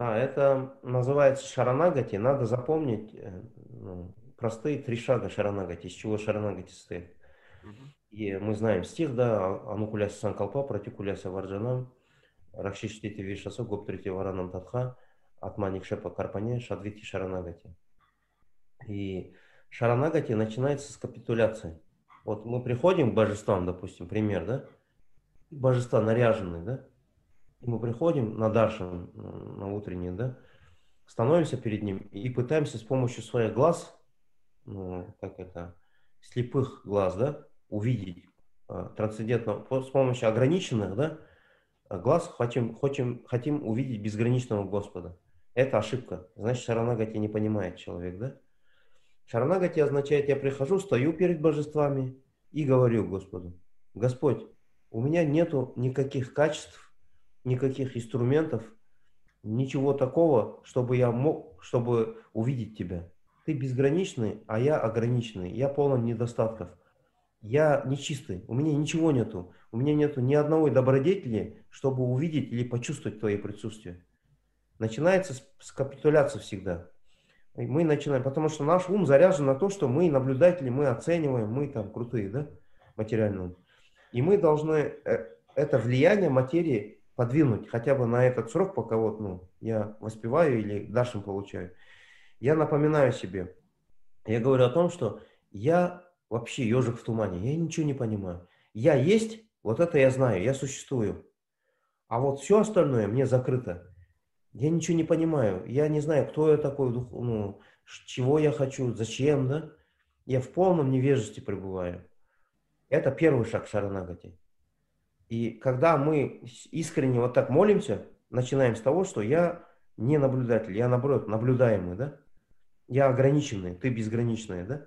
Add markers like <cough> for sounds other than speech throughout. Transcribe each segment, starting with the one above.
Да, это называется шаранагати. Надо запомнить э, ну, простые три шага шаранагати, из чего шаранагати состоит. И мы знаем стих, да, анукуляса санкалпа, пратикуляса варджанам, ракшиштити вишасо, гоптрити варанам татха, атманик шепа карпане, шадвити шаранагати. И шаранагати начинается с капитуляции. Вот мы приходим к божествам, допустим, пример, да, божества наряженные, да, мы приходим на Даршин, на утренний, да, становимся перед ним и пытаемся с помощью своих глаз, ну, как это, слепых глаз, да, увидеть э, трансцендентно, с помощью ограниченных, да, глаз хотим, хотим, хотим увидеть безграничного Господа. Это ошибка. Значит, Шаранагати не понимает человек, да? Шаранагати означает, я прихожу, стою перед божествами и говорю Господу, Господь, у меня нету никаких качеств, никаких инструментов, ничего такого, чтобы я мог, чтобы увидеть Тебя. Ты безграничный, а я ограниченный. Я полон недостатков. Я нечистый, у меня ничего нету. У меня нету ни одного добродетели, чтобы увидеть или почувствовать Твое присутствие. Начинается с, с капитуляции всегда. И мы начинаем, потому что наш ум заряжен на то, что мы наблюдатели, мы оцениваем, мы там крутые, да, материальные. И мы должны э, это влияние материи подвинуть хотя бы на этот срок, пока вот, ну, я воспеваю или дальше получаю. Я напоминаю себе, я говорю о том, что я вообще ежик в тумане, я ничего не понимаю. Я есть, вот это я знаю, я существую. А вот все остальное мне закрыто. Я ничего не понимаю. Я не знаю, кто я такой, ну, чего я хочу, зачем, да? Я в полном невежестве пребываю. Это первый шаг Шаранагати. И когда мы искренне вот так молимся, начинаем с того, что я не наблюдатель, я наоборот наблюдаемый, да? Я ограниченный, ты безграничный, да?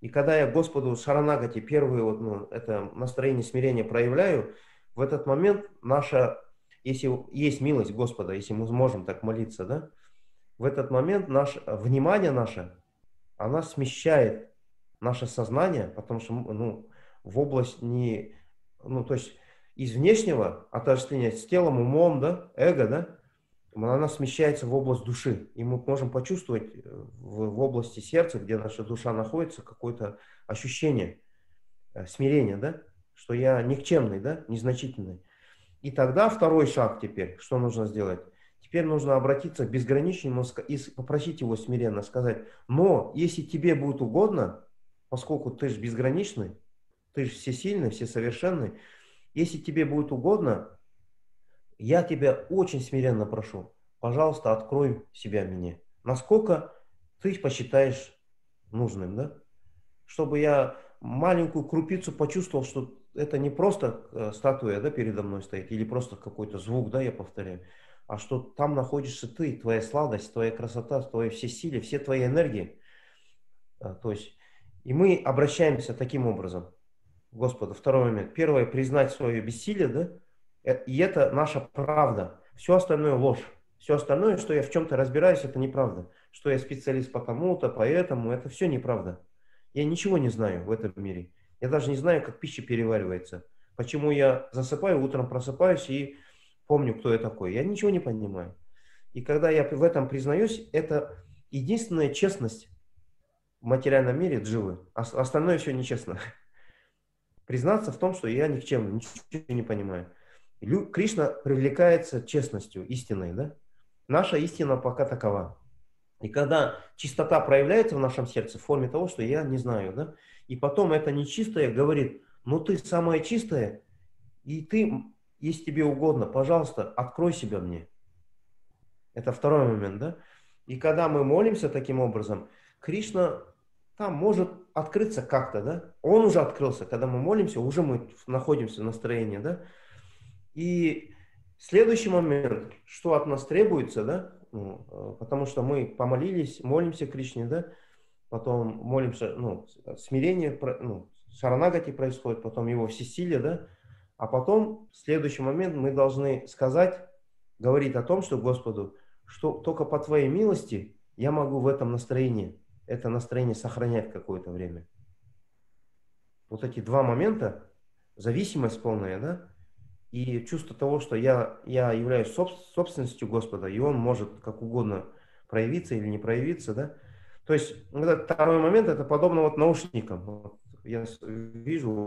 И когда я Господу Шаранагати первые вот, ну, это настроение смирения проявляю, в этот момент наша, если есть милость Господа, если мы сможем так молиться, да, в этот момент наше внимание наше, она смещает наше сознание, потому что ну, в область не, ну, то есть из внешнего отождествления с телом, умом, да, эго, да, она смещается в область души. И мы можем почувствовать э, в, в области сердца, где наша душа находится, какое-то ощущение э, смирения, да, что я никчемный, да, незначительный. И тогда второй шаг теперь, что нужно сделать? Теперь нужно обратиться к безграничному и попросить его смиренно сказать, но если тебе будет угодно, поскольку ты же безграничный, ты же всесильный, всесовершенный. Если тебе будет угодно, я тебя очень смиренно прошу, пожалуйста, открой себя мне. Насколько ты посчитаешь нужным, да? Чтобы я маленькую крупицу почувствовал, что это не просто э, статуя, да, передо мной стоит, или просто какой-то звук, да, я повторяю, а что там находишься ты, твоя сладость, твоя красота, твои все силы, все твои энергии. Э, то есть, и мы обращаемся таким образом. Господа. Второй момент. Первое, признать свое бессилие, да? Э, и это наша правда. Все остальное ложь. Все остальное, что я в чем-то разбираюсь, это неправда. Что я специалист по тому-то, по этому, это все неправда. Я ничего не знаю в этом мире. Я даже не знаю, как пища переваривается. Почему я засыпаю, утром просыпаюсь и помню, кто я такой. Я ничего не понимаю. И когда я в этом признаюсь, это единственная честность в материальном мире дживы. Остальное все нечестно <laughs> признаться в том, что я ни к чему ничего не понимаю. Лю, Кришна привлекается честностью, истиной, да? Наша истина пока такова. И когда чистота проявляется в нашем сердце в форме того, что я не знаю, да? И потом это нечистое говорит, ну ты самое чистое, и ты, если тебе угодно, пожалуйста, открой себя мне. Это второй момент, да? И когда мы молимся таким образом, Кришна там может открыться как-то, да? Он уже открылся, когда мы молимся, уже мы находимся в настроении, да? И следующий момент, что от нас требуется, да? Ну, э, потому что мы помолились, молимся Кришне, да? Потом молимся, ну, смирение, ну, шаранагати происходит, потом его всесилие, да? А потом, в следующий момент, мы должны сказать, говорить о том, что Господу, что только по Твоей милости я могу в этом настроении это настроение сохранять какое-то время. Вот эти два момента, зависимость полная, да, и чувство того, что я, я являюсь собственностью Господа, и Он может как угодно проявиться или не проявиться, да. То есть этот второй момент, это подобно вот наушникам. Вот я вижу у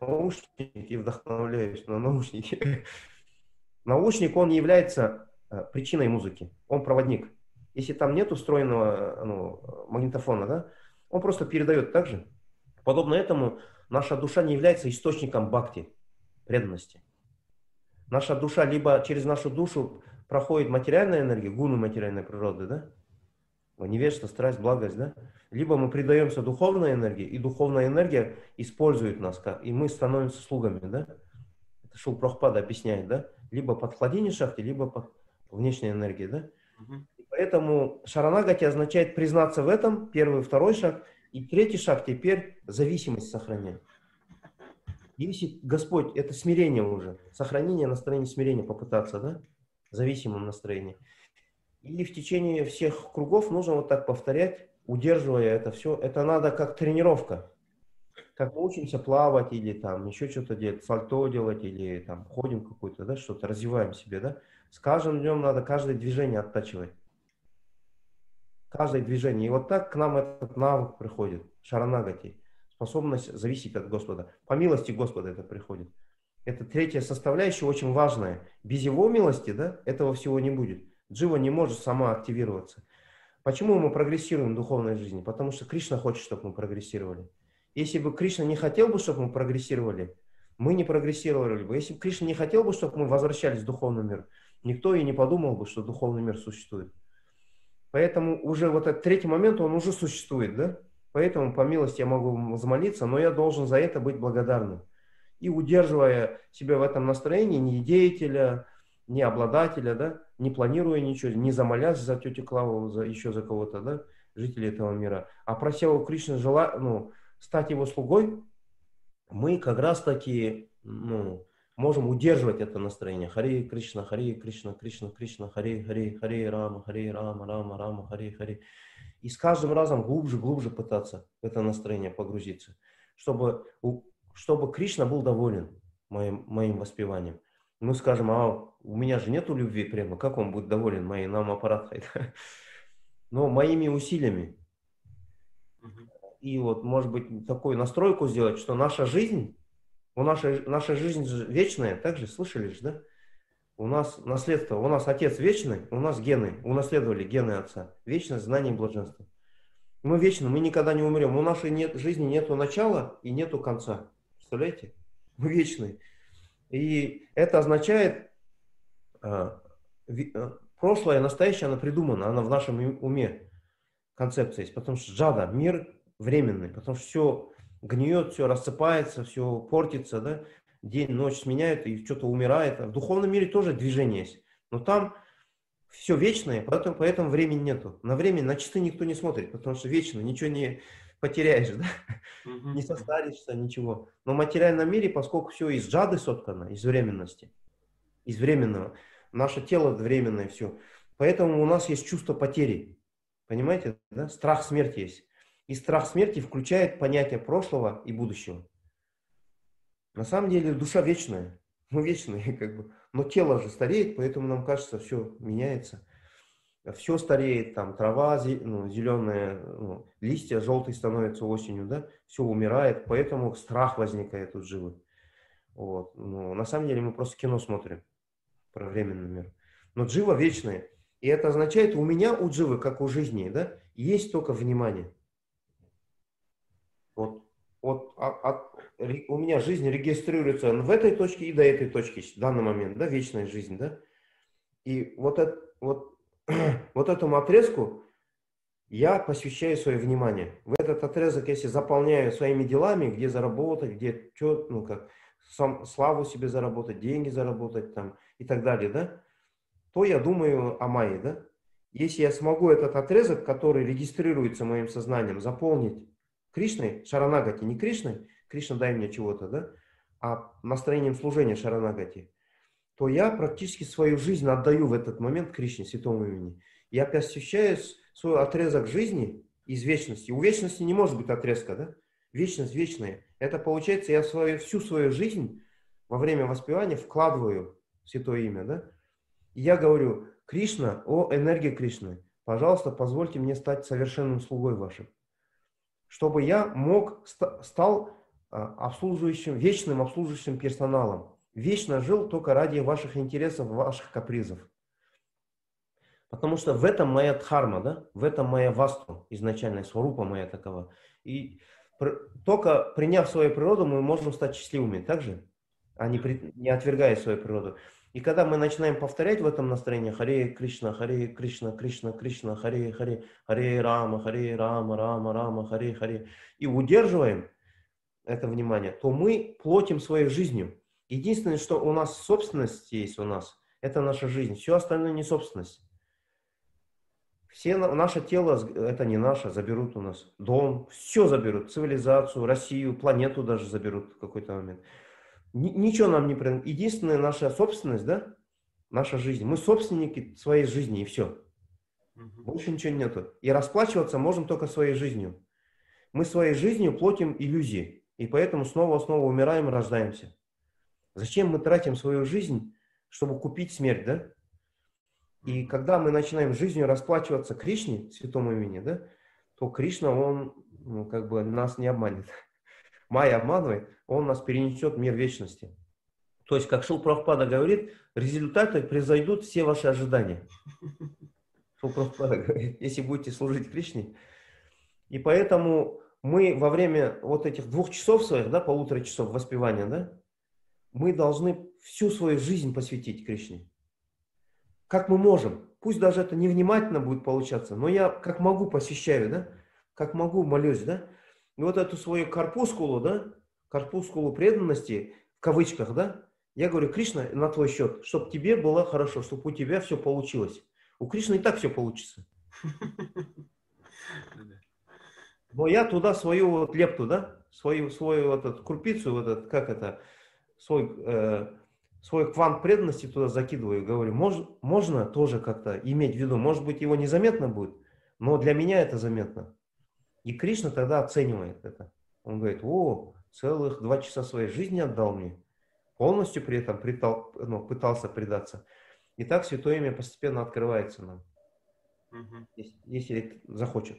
наушники и вдохновляюсь на наушники. <laughs> Наушник, он является э, причиной музыки, он проводник. Если там нет устроенного ну, магнитофона, да, он просто передает так же. Подобно этому, наша душа не является источником бхакти, преданности. Наша душа либо через нашу душу проходит материальная энергия, гуну материальной природы, да, невежество, страсть, благость, да, либо мы предаемся духовной энергии, и духовная энергия использует нас, и мы становимся слугами, да. Это Шул Прохпада объясняет, да, либо под владение шахти, либо под внешней энергией, да. Угу. Поэтому шаранагати означает признаться в этом, первый, второй шаг, и третий шаг теперь зависимость сохранять. Если Господь, это смирение уже, сохранение настроения смирения попытаться, да, зависимом настроении. И в течение всех кругов нужно вот так повторять, удерживая это все. Это надо как тренировка. Как мы учимся плавать или там еще что-то делать, сальто делать или там ходим какой-то, да, что-то, развиваем себе, да. С каждым днем надо каждое движение оттачивать. Каждое движение. И вот так к нам этот навык приходит, шаранагати, способность зависеть от Господа. По милости Господа это приходит. Это третья составляющая, очень важная. Без его милости, да, этого всего не будет. Джива не может сама активироваться. Почему мы прогрессируем в духовной жизни? Потому что Кришна хочет, чтобы мы прогрессировали. Если бы Кришна не хотел бы, чтобы мы прогрессировали, мы не прогрессировали бы. Если бы Кришна не хотел бы, чтобы мы возвращались в духовный мир, никто и не подумал бы, что духовный мир существует. Поэтому уже вот этот третий момент, он уже существует, да? Поэтому по милости я могу замолиться, но я должен за это быть благодарным. И удерживая себя в этом настроении, не деятеля, не обладателя, да, не планируя ничего, не замолясь за тетю Клаву, за, еще за кого-то, да, жителей этого мира, а прося у Кришны жела, ну, стать его слугой, мы как раз таки, ну, можем удерживать это настроение. Хари Кришна, Хари Кришна, Кришна, Кришна, Хари, Хари, Хари Рама, Хари Рама, Рама, Рама, Хари, Хари. И с каждым разом глубже, глубже пытаться в это настроение погрузиться, чтобы, чтобы Кришна был доволен моим, моим воспеванием мы скажем, а у меня же нету любви прямо, как он будет доволен моей нам аппаратой? <laughs> Но моими усилиями. И вот, может быть, такую настройку сделать, что наша жизнь, у нашей, наша жизнь вечная, так же, слышали же, да? У нас наследство, у нас отец вечный, у нас гены, унаследовали гены отца. Вечность, знание и блаженство. Мы вечны, мы никогда не умрем. У нашей нет, жизни нету начала и нету конца. Представляете? Мы вечны. И это означает, а, а, прошлое, настоящее, оно придумано, оно в нашем уме. Концепция есть. Потому что джада, мир временный, потому что все гниет, все рассыпается, все портится, да? день, ночь сменяют, и что-то умирает. А в духовном мире тоже движение есть. Но там все вечное, поэтому, поэтому времени нету. На время, на часы никто не смотрит, потому что вечно, ничего не, потеряешь, <laughs> да? не состаришься, ничего. Но в материальном мире, поскольку все из джады соткано, из временности, из временного, наше тело временное все, поэтому у нас есть чувство потери. Понимаете, да? Страх смерти есть. И страх смерти включает понятие прошлого и будущего. На самом деле душа вечная. <laughs> Мы вечные, как бы. Но тело же стареет, поэтому нам кажется, все меняется все стареет, там трава ну, зеленая, ну, листья желтые становятся осенью, да, все умирает, поэтому страх возникает у живых. Вот. Ну, на самом деле мы просто кино смотрим про временный мир. Но джива вечная. И это означает, у меня у дживы, как у жизни, да, есть только внимание. Вот, вот а, а, у меня жизнь регистрируется в этой точке и до этой точки в данный момент, да, вечная жизнь, да. И вот, это, вот <clears throat> вот этому отрезку я посвящаю свое внимание. В этот отрезок, если заполняю своими делами, где заработать, где что, ну как, сам, славу себе заработать, деньги заработать там и так далее, да, то я думаю о Майе, да. Если я смогу этот отрезок, который регистрируется моим сознанием, заполнить Кришной, Шаранагати, не Кришной, Кришна дай мне чего-то, да, а настроением служения Шаранагати, то я практически свою жизнь отдаю в этот момент Кришне, святому имени. Я посвящаю свой отрезок жизни из вечности. У вечности не может быть отрезка, да? Вечность вечная. Это получается, я свою, всю свою жизнь во время воспевания вкладываю святое имя, да? И я говорю, Кришна, о энергия Кришны, пожалуйста, позвольте мне стать совершенным слугой вашим, чтобы я мог, стал а, обслуживающим, вечным обслуживающим персоналом, вечно жил только ради ваших интересов, ваших капризов. Потому что в этом моя дхарма, да? в этом моя васту, изначальная сварупа моя такова. И только приняв свою природу, мы можем стать счастливыми, так же? А не, при, не отвергая свою природу. И когда мы начинаем повторять в этом настроении Харе Кришна, Харе Кришна, Кришна, Кришна, Харе Харе, Харе Рама, Харе Рама, Рама, Рама, Харе Харе, и удерживаем это внимание, то мы платим своей жизнью. Единственное, что у нас собственность есть у нас, это наша жизнь. Все остальное не собственность. Все наше тело, это не наше, заберут у нас. Дом, все заберут. Цивилизацию, Россию, планету даже заберут в какой-то момент. Ничего нам не принадлежит. Единственная наша собственность, да, наша жизнь. Мы собственники своей жизни и все. Больше ничего нету. И расплачиваться можем только своей жизнью. Мы своей жизнью платим иллюзии. И поэтому снова-снова умираем и рождаемся. Зачем мы тратим свою жизнь, чтобы купить смерть, да? И когда мы начинаем жизнью расплачиваться Кришне, святому имени, да, то Кришна, он ну, как бы нас не обманет. Майя обманывает, он нас перенесет в мир вечности. То есть, как Шил Прабхупада говорит, результаты произойдут все ваши ожидания. <laughs> Шил Прабхупада говорит, если будете служить Кришне. И поэтому мы во время вот этих двух часов своих, да, полутора часов воспевания, да, мы должны всю свою жизнь посвятить Кришне. Как мы можем. Пусть даже это невнимательно будет получаться, но я как могу посещаю, да, как могу молюсь, да. И вот эту свою корпускулу, да, корпускулу преданности, в кавычках, да, я говорю, Кришна, на твой счет, чтобы тебе было хорошо, чтобы у тебя все получилось. У Кришны и так все получится. Но я туда свою вот лепту, да, свою, свою вот эту крупицу, вот этот, как это, свой, э, свой квант преданности туда закидываю, говорю, мож, можно тоже как-то иметь в виду, может быть, его незаметно будет, но для меня это заметно. И Кришна тогда оценивает это. Он говорит, о, целых два часа своей жизни отдал мне, полностью при этом притал, ну, пытался предаться. И так Святое Имя постепенно открывается нам, угу. если, если захочет.